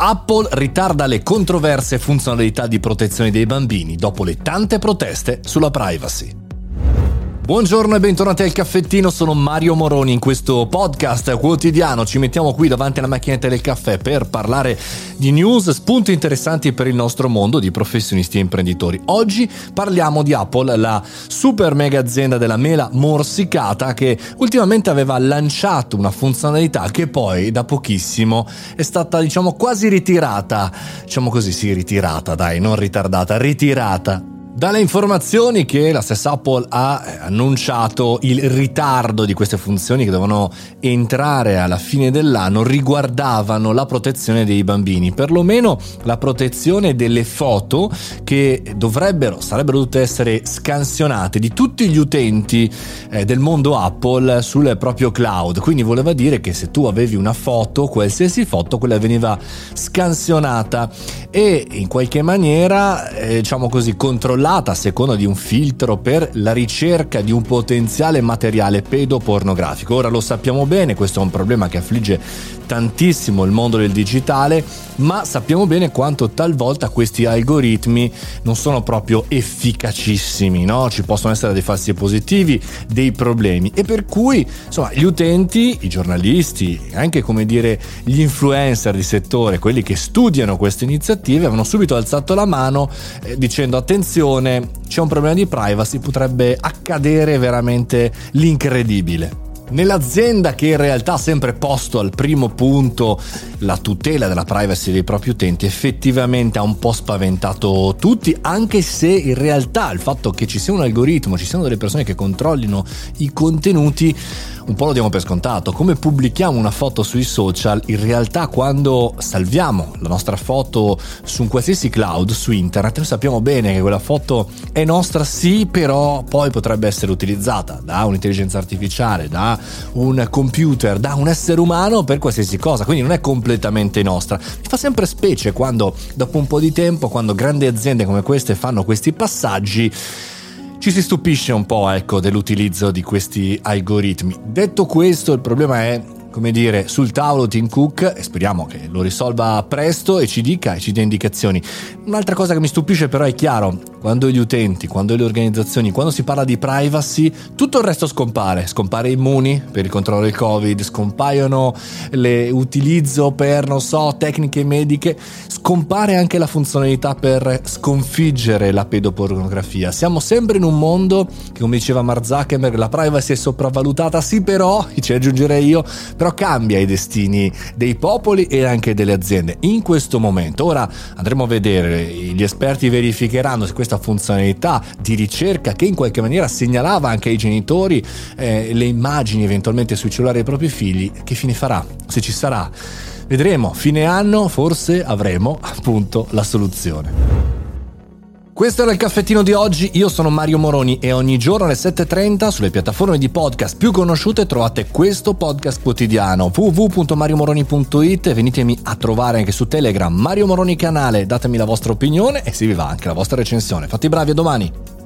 Apple ritarda le controverse funzionalità di protezione dei bambini dopo le tante proteste sulla privacy. Buongiorno e bentornati al caffettino, sono Mario Moroni. In questo podcast quotidiano ci mettiamo qui davanti alla macchinetta del caffè per parlare di news, spunti interessanti per il nostro mondo di professionisti e imprenditori. Oggi parliamo di Apple, la super mega azienda della mela morsicata che ultimamente aveva lanciato una funzionalità che poi da pochissimo è stata diciamo quasi ritirata, diciamo così sì ritirata dai, non ritardata, ritirata dalle informazioni che la stessa Apple ha eh, annunciato il ritardo di queste funzioni che devono entrare alla fine dell'anno riguardavano la protezione dei bambini, perlomeno la protezione delle foto che dovrebbero, sarebbero dovute essere scansionate di tutti gli utenti eh, del mondo Apple sul proprio cloud. Quindi voleva dire che se tu avevi una foto, qualsiasi foto, quella veniva scansionata e in qualche maniera, eh, diciamo così, controllata controllata a seconda di un filtro per la ricerca di un potenziale materiale pedopornografico. Ora lo sappiamo bene, questo è un problema che affligge tantissimo il mondo del digitale, ma sappiamo bene quanto talvolta questi algoritmi non sono proprio efficacissimi, no? Ci possono essere dei falsi positivi, dei problemi e per cui, insomma, gli utenti, i giornalisti, anche come dire gli influencer di settore, quelli che studiano queste iniziative, avevano subito alzato la mano eh, dicendo attenzione, c'è un problema di privacy, potrebbe accadere veramente l'incredibile. Nell'azienda che in realtà ha sempre posto al primo punto la tutela della privacy dei propri utenti, effettivamente ha un po' spaventato tutti, anche se in realtà il fatto che ci sia un algoritmo, ci siano delle persone che controllino i contenuti, un po' lo diamo per scontato. Come pubblichiamo una foto sui social, in realtà quando salviamo la nostra foto su un qualsiasi cloud, su internet, noi sappiamo bene che quella foto è nostra, sì, però poi potrebbe essere utilizzata da un'intelligenza artificiale, da un computer, da un essere umano per qualsiasi cosa, quindi non è completamente nostra. Mi fa sempre specie quando dopo un po' di tempo, quando grandi aziende come queste fanno questi passaggi, ci si stupisce un po' ecco, dell'utilizzo di questi algoritmi. Detto questo, il problema è come dire, sul tavolo Tim Cook e speriamo che lo risolva presto e ci dica e ci dia indicazioni. Un'altra cosa che mi stupisce però è chiaro, quando gli utenti, quando le organizzazioni, quando si parla di privacy, tutto il resto scompare. Scompare immuni per il controllo del Covid, scompaiono l'utilizzo per, non so, tecniche mediche, scompare anche la funzionalità per sconfiggere la pedopornografia. Siamo sempre in un mondo che, come diceva Mark Zuckerberg, la privacy è sopravvalutata, sì però, ci aggiungerei io, però cambia i destini dei popoli e anche delle aziende. In questo momento, ora andremo a vedere, gli esperti verificheranno se questo questa funzionalità di ricerca che in qualche maniera segnalava anche ai genitori eh, le immagini eventualmente sui cellulari dei propri figli, che fine farà? Se ci sarà. Vedremo, fine anno forse avremo appunto la soluzione. Questo era il caffettino di oggi, io sono Mario Moroni e ogni giorno alle 7.30 sulle piattaforme di podcast più conosciute trovate questo podcast quotidiano www.mariomoroni.it venitemi a trovare anche su Telegram Mario Moroni canale, datemi la vostra opinione e se vi va anche la vostra recensione. Fatti bravi a domani!